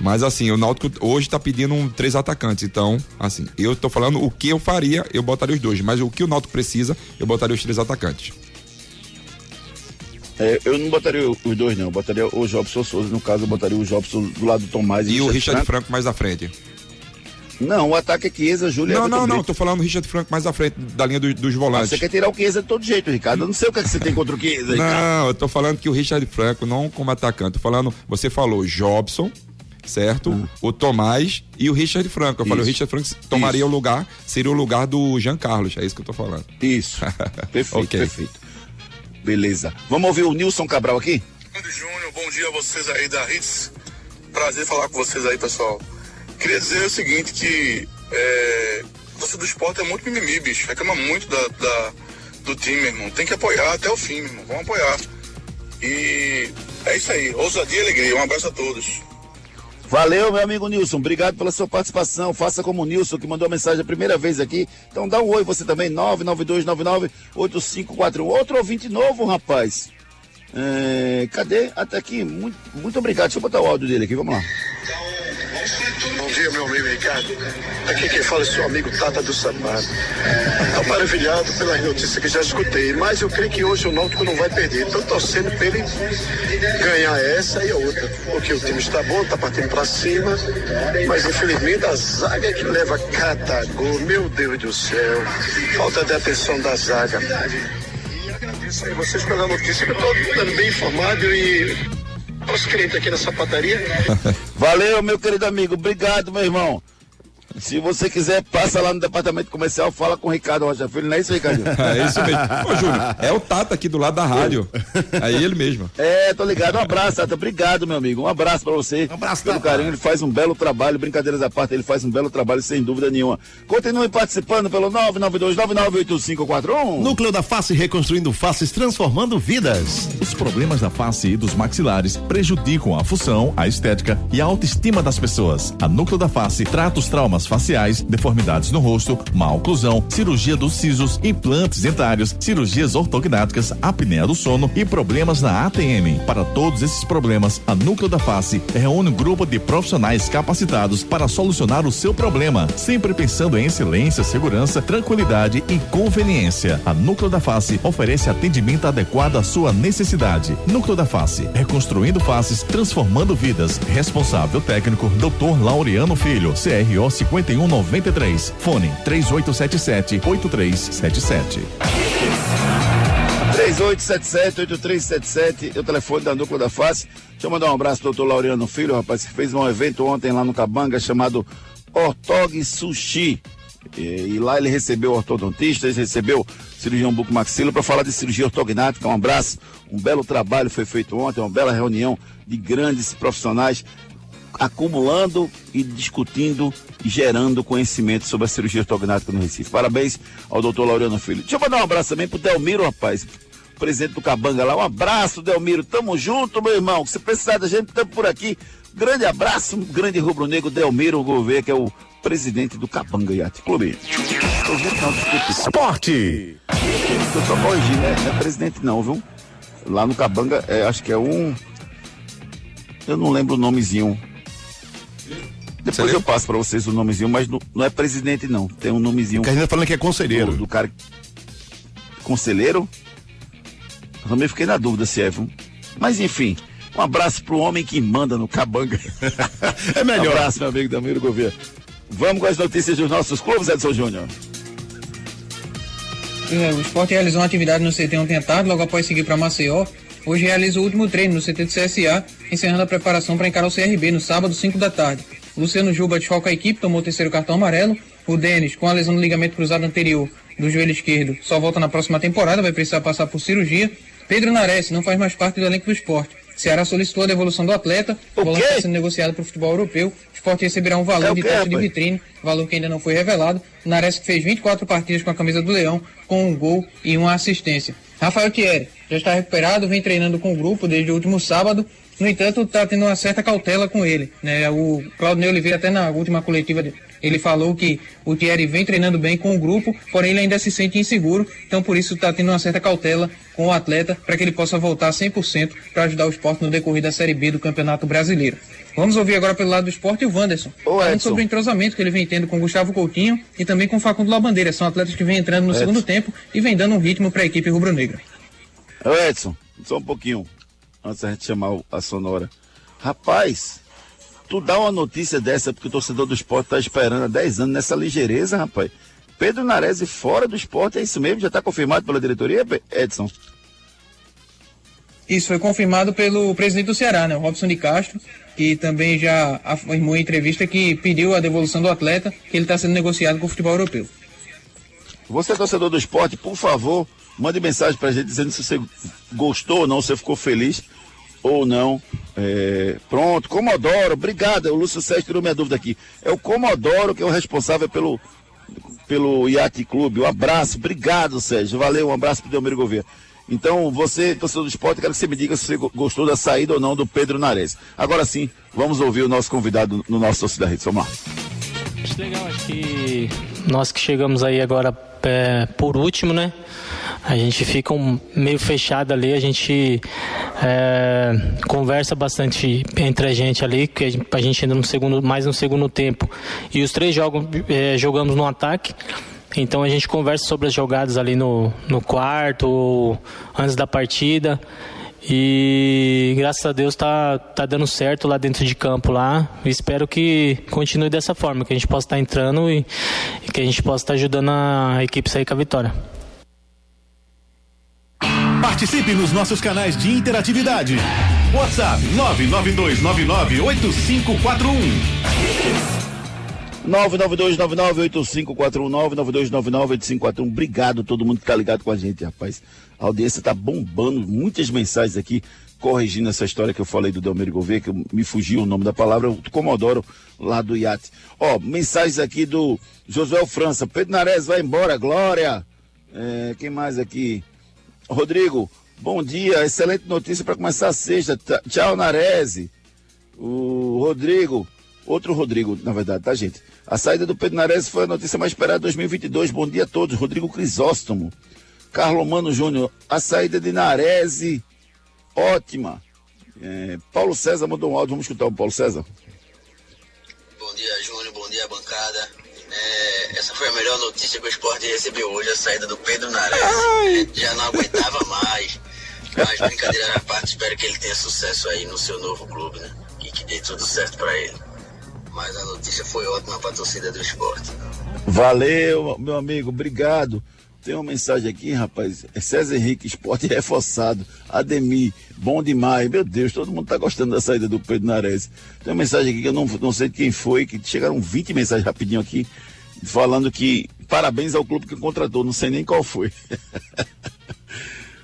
S5: Mas assim, o Náutico hoje tá pedindo um, três atacantes. Então, assim, eu tô falando o que eu faria, eu botaria os dois. Mas o que o Náutico precisa, eu botaria os três atacantes.
S3: É, eu não botaria os dois, não. Eu botaria o Jobson Souza. No caso, eu botaria o Jobson do lado do Tomás.
S5: E, e o Richard Franco. Franco mais à frente.
S3: Não, o ataque é Chiesa, Júlio
S5: Não, não, não, tô falando o Richard Franco mais à frente da linha do, dos volantes.
S3: Ah, você quer tirar o Chiesa de todo jeito, Ricardo. Eu não sei o que, é que você tem contra o Chiesa,
S5: Ricardo. Não, eu tô falando que o Richard Franco, não como atacante, tô falando, você falou Jobson, certo? Hum. O Tomás e o Richard Franco. Eu isso. falei, o Richard Franco tomaria isso. o lugar, seria o lugar do Jean Carlos, é isso que eu tô falando.
S3: Isso. Perfeito, okay. perfeito. Beleza. Vamos ouvir o Nilson Cabral aqui?
S14: Júnior, bom dia a vocês aí da Ritz. Prazer falar com vocês aí, pessoal. Queria dizer o seguinte, que é, você do esporte é muito mimimi, bicho. Reclama muito da, da, do time, irmão. Tem que apoiar até o fim, irmão. Vamos apoiar. E é isso aí. Ousadia e alegria. Um abraço a todos.
S3: Valeu, meu amigo Nilson. Obrigado pela sua participação. Faça como o Nilson, que mandou a mensagem a primeira vez aqui. Então dá um oi você também, 992998541. Outro ouvinte novo, rapaz. É, cadê? Até aqui. Muito, muito obrigado. Deixa eu botar o áudio dele aqui. Vamos lá.
S14: Bom dia, meu amigo Ricardo. Aqui quem fala é seu amigo Tata do Sapato. Estou maravilhado pelas notícias que já escutei, mas eu creio que hoje o Náutico não vai perder. Estou torcendo para ele ganhar essa e a outra, porque o time está bom, está partindo para cima, mas infelizmente a zaga é que leva cada gol. Meu Deus do céu, falta de atenção da zaga. E agradeço aí vocês pela notícia, que eu estou bem informado e os clientes aqui na sapataria.
S3: Valeu, meu querido amigo. Obrigado, meu irmão. Se você quiser, passa lá no departamento comercial, fala com o Ricardo Rocha Filho, não é isso, Ricardo?
S5: é isso mesmo. Ô, Júnior, é o Tata aqui do lado da rádio. É ele mesmo.
S3: É, tô ligado. Um abraço, Tata. Obrigado, meu amigo. Um abraço pra você. Um abraço, Pelo Tata. carinho, ele faz um belo trabalho, brincadeiras à parte, ele faz um belo trabalho, sem dúvida nenhuma. Continue participando pelo 992998541.
S2: Núcleo da Face reconstruindo faces, transformando vidas. Os problemas da face e dos maxilares prejudicam a função, a estética e a autoestima das pessoas. A Núcleo da Face trata os traumas faciais, deformidades no rosto, má oclusão, cirurgia dos sisos, implantes dentários, cirurgias ortognáticas, apneia do sono e problemas na ATM. Para todos esses problemas, a Núcleo da Face reúne um grupo de profissionais capacitados para solucionar o seu problema, sempre pensando em excelência, segurança, tranquilidade e conveniência. A Núcleo da Face oferece atendimento adequado à sua necessidade. Núcleo da Face, reconstruindo faces, transformando vidas. Responsável técnico, Dr. Laureano Filho, CRO 50 5193. Fone 3877 8377.
S3: 3877-8377, é o telefone da Núcleo da Face. Deixa eu mandar um abraço pro doutor Laureano Filho, rapaz, que fez um evento ontem lá no Cabanga chamado Ortog Sushi. E, e, lá ele recebeu ortodontistas, recebeu cirurgião bucomaxilo para falar de cirurgia ortognática. Um abraço, um belo trabalho foi feito ontem, uma bela reunião de grandes profissionais acumulando e discutindo e gerando conhecimento sobre a cirurgia ortognática no Recife. Parabéns ao doutor Laureano Filho. Deixa eu mandar um abraço também pro Delmiro, rapaz. Presidente do Cabanga lá. Um abraço, Delmiro. Tamo junto, meu irmão. Se precisar da gente, estamos por aqui. Grande abraço, grande rubro-negro Delmiro Gouveia, que é o presidente do Cabanga Yacht Clube.
S2: Esporte!
S3: Eu só corrigir, né? Não é presidente não, viu? Lá no Cabanga, é, acho que é um... Eu não lembro o nomezinho depois eu passo para vocês o nomezinho, mas não, não, é presidente, não. Tem um nomezinho.
S2: Que a gente tá falando que é conselheiro.
S3: Do, do cara. Conselheiro? Eu também fiquei na dúvida se é, viu? Mas enfim, um abraço pro homem que manda no Cabanga.
S2: é melhor.
S3: Um abraço, meu amigo Damiro Gouveia. Vamos com as notícias dos nossos clubes, Edson Júnior.
S12: É, o esporte realizou uma atividade no CT ontem à tarde, logo após seguir para Maceió. Hoje realiza o último treino no CT do CSA, encerrando a preparação para encarar o CRB no sábado, 5 da tarde. Luciano Juba desfalca a equipe, tomou o terceiro cartão amarelo. O Denis, com a lesão no ligamento cruzado anterior do joelho esquerdo, só volta na próxima temporada, vai precisar passar por cirurgia. Pedro Nares não faz mais parte do elenco do esporte. Ceará solicitou a devolução do atleta, o volante está sendo negociado para o futebol europeu. O esporte receberá um valor
S3: É o
S12: de
S3: quê,
S12: taxa de vitrine, valor que ainda não foi revelado. Nares que fez 24 partidas com a camisa do Leão, com um gol e uma assistência. Rafael Thierry já está recuperado, vem treinando com o grupo desde o último sábado. No entanto, está tendo uma certa cautela com ele. Né? O Claudio Oliveira, até na última coletiva, ele falou que o Thierry vem treinando bem com o grupo, porém ele ainda se sente inseguro. Então, por isso, está tendo uma certa cautela com o atleta para que ele possa voltar 100% para ajudar o esporte no decorrer da Série B do Campeonato Brasileiro. Vamos ouvir agora pelo lado do esporte o Wanderson, falando sobre o entrosamento que ele vem tendo com o Gustavo Coutinho e também com o Facundo Labandeira. São atletas que vêm entrando no
S3: Edson.
S12: segundo tempo e vem dando um ritmo para a equipe rubro-negra.
S3: Edson, só um pouquinho, antes da gente chamar a Sonora. Rapaz, tu dá uma notícia dessa porque o torcedor do esporte tá esperando há 10 anos nessa ligeireza, rapaz. Pedro Nares fora do esporte, é isso mesmo? Já tá confirmado pela diretoria, Edson?
S12: Isso foi confirmado pelo presidente do Ceará, né, Robson de Castro, que também já afirmou em entrevista que pediu a devolução do atleta, que ele está sendo negociado com o futebol europeu.
S3: Você, torcedor do esporte, por favor, mande mensagem pra gente dizendo se você gostou ou não, se você ficou feliz ou não. É, pronto, Comodoro, obrigado. O Lúcio Sérgio tirou minha dúvida aqui. É o Comodoro que é o responsável pelo, pelo Iate Clube. Um abraço, obrigado, Sérgio. Valeu, um abraço pro Delmiro Gouveia. Então, você, torcedor do esporte, quero que você me diga se você go- gostou da saída ou não do Pedro Nares. Agora sim, vamos ouvir o nosso convidado no nosso Torcida Rede. Vamos lá.
S15: Acho legal, acho que nós que chegamos aí agora é, por último, né? A gente fica um- meio fechado ali, a gente é, conversa bastante entre a gente ali, que a gente- a gente ainda no segundo, mais no segundo tempo. E os três jogam, é, jogamos no ataque. Então a gente conversa sobre as jogadas ali no, no quarto, antes da partida. E graças a Deus tá, tá dando certo lá dentro de campo lá. Espero que continue dessa forma, que a gente possa estar entrando e, e que a gente possa estar ajudando a equipe sair com a vitória.
S1: Participe nos nossos canais de interatividade. WhatsApp 992998541.
S3: 992998541 992998541. Obrigado a todo mundo que tá ligado com a gente, rapaz. A audiência tá bombando, muitas mensagens aqui corrigindo essa história que eu falei do Delmiro Gouveia, que me fugiu o nome da palavra, o Comodoro lá do iate. Ó, mensagens aqui do Josué França. Pedro Nares vai embora, Glória. É, quem mais aqui? Rodrigo, bom dia, excelente notícia para começar a sexta. Tchau, Narese. O Rodrigo, outro Rodrigo, na verdade, tá, gente? A saída do Pedro Nares foi a notícia mais esperada de 2022. Bom dia a todos. Rodrigo Crisóstomo. Carlomano Júnior, a saída de Narese, ótima. É, Paulo César mandou um áudio, vamos escutar o Paulo César.
S16: Bom dia, Júnior. Bom dia, bancada. É, essa foi a melhor notícia que o esporte recebeu hoje, a saída do Pedro Nares. Já não aguentava mais. Mas, brincadeira à parte, espero que ele tenha sucesso aí no seu novo clube, né? E que dê tudo certo pra ele. Mas a notícia foi ótima pra torcida do esporte.
S3: Valeu, meu amigo, obrigado. Tem uma mensagem aqui, rapaz. É César Henrique, esporte reforçado. Ademir, bom demais. Meu Deus, todo mundo tá gostando da saída do Pedro Nares. Tem uma mensagem aqui que eu não, não sei de quem foi, que chegaram 20 mensagens rapidinho aqui, falando que parabéns ao clube que contratou, não sei nem qual foi.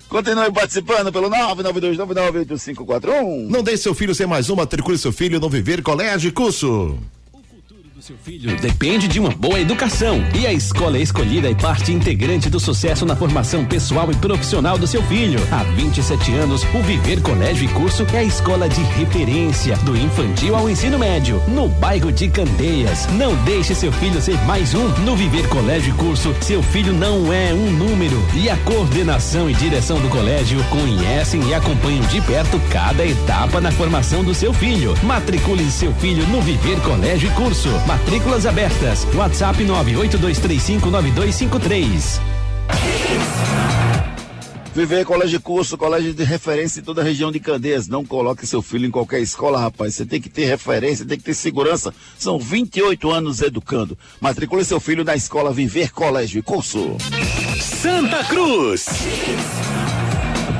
S3: Continue participando pelo 992998541.
S4: Não deixe seu filho ser mais um, matricule seu filho no Viver Colégio e Curso.
S10: filho depende de uma boa educação e a escola escolhida é parte integrante do sucesso na formação pessoal e profissional do seu filho. Há 27 anos, o Viver Colégio e Curso é a escola de referência do infantil ao ensino médio, no bairro de Candeias. Não deixe seu filho ser mais um no Viver Colégio e Curso. Seu filho não é um número e a coordenação e direção do colégio conhecem e acompanham de perto cada etapa na formação do seu filho. Matricule seu filho no Viver Colégio e Curso. Matrículas abertas. WhatsApp 982359253.
S3: Viver colégio de curso, colégio de referência em toda a região de Candeias. Não coloque seu filho em qualquer escola, rapaz. Você tem que ter referência, tem que ter segurança. São 28 anos educando. Matricule seu filho na escola Viver Colégio e Curso.
S9: Santa Cruz.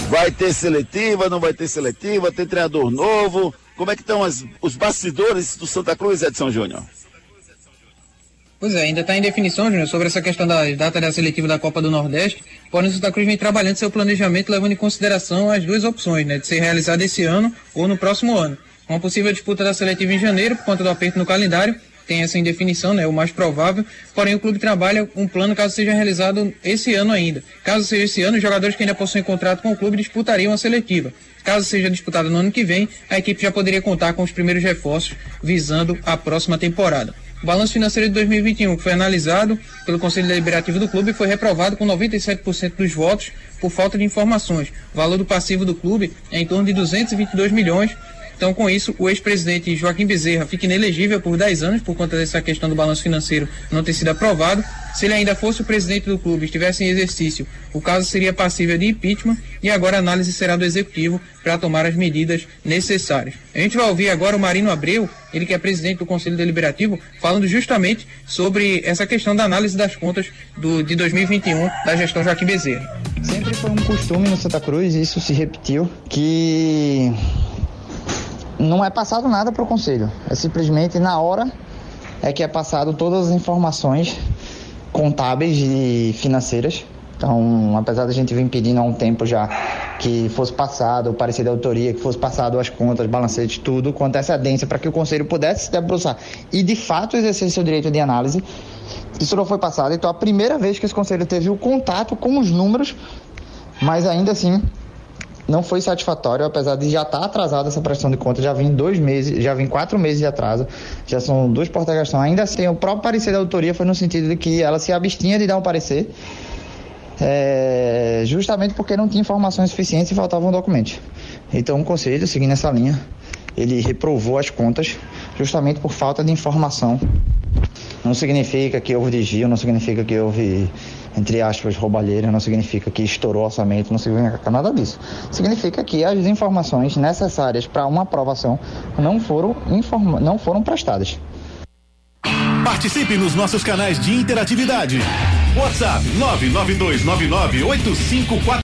S3: Vai ter seletiva, não vai ter seletiva, tem treinador novo. Como é que estão as, os bastidores do Santa Cruz, Edson Júnior?
S12: Pois é, ainda está em definição, Júnior, sobre essa questão da data da seletiva da Copa do Nordeste. Porém, o Santa Cruz vem trabalhando seu planejamento, levando em consideração as duas opções, né? De ser realizado esse ano ou no próximo ano. Uma possível disputa da seletiva em janeiro, por conta do aperto no calendário, tem essa indefinição, né? O mais provável. Porém, o clube trabalha um plano caso seja realizado esse ano ainda. Caso seja esse ano, os jogadores que ainda possuem contrato com o clube disputariam a seletiva. Caso seja disputada no ano que vem, a equipe já poderia contar com os primeiros reforços visando a próxima temporada. O balanço financeiro de 2021, que foi analisado pelo Conselho Deliberativo do clube, foi reprovado com 97% dos votos por falta de informações. O valor do passivo do clube é em torno de 222 milhões. Então, com isso, o ex-presidente Joaquim Bezerra fica inelegível por 10 anos por conta dessa questão do balanço financeiro não ter sido aprovado. Se ele ainda fosse o presidente do clube, estivesse em exercício, o caso seria passível de impeachment e agora a análise será do executivo para tomar as medidas necessárias. A gente vai ouvir agora o Marino Abreu, ele que é presidente do Conselho Deliberativo, falando justamente sobre essa questão da análise das contas do, de 2021 da gestão Joaquim Bezerra.
S17: Sempre foi um costume no Santa Cruz, isso se repetiu, que não é passado nada para o conselho. É simplesmente na hora é que é passado todas as informações contábeis e financeiras. Então, apesar da gente vir pedindo há um tempo já que fosse passado o parecer da autoria, que fosse passado as contas, balancetes, tudo com antecedência para que o conselho pudesse se debruçar e de fato exercer seu direito de análise, isso não foi passado. Então, a primeira vez que esse conselho teve o contato com os números, mas ainda assim não foi satisfatório, apesar de já estar tá atrasada essa prestação de contas, já vem dois meses, já vem quatro meses de atraso, já são duas porta-gastão. Ainda assim, o próprio parecer da autoria foi no sentido de que ela se abstinha de dar um parecer, é, justamente porque não tinha informações suficientes e faltavam documentos. Então, o conselho, seguindo essa linha, ele reprovou as contas justamente por falta de informação. Não significa que houve desvio, não significa que houve entre aspas, roubalheira, não significa que estourou orçamento, não significa nada disso. Significa que as informações necessárias para uma aprovação não foram, informa não foram prestadas.
S9: Participe nos nossos canais de interatividade. WhatsApp 992998544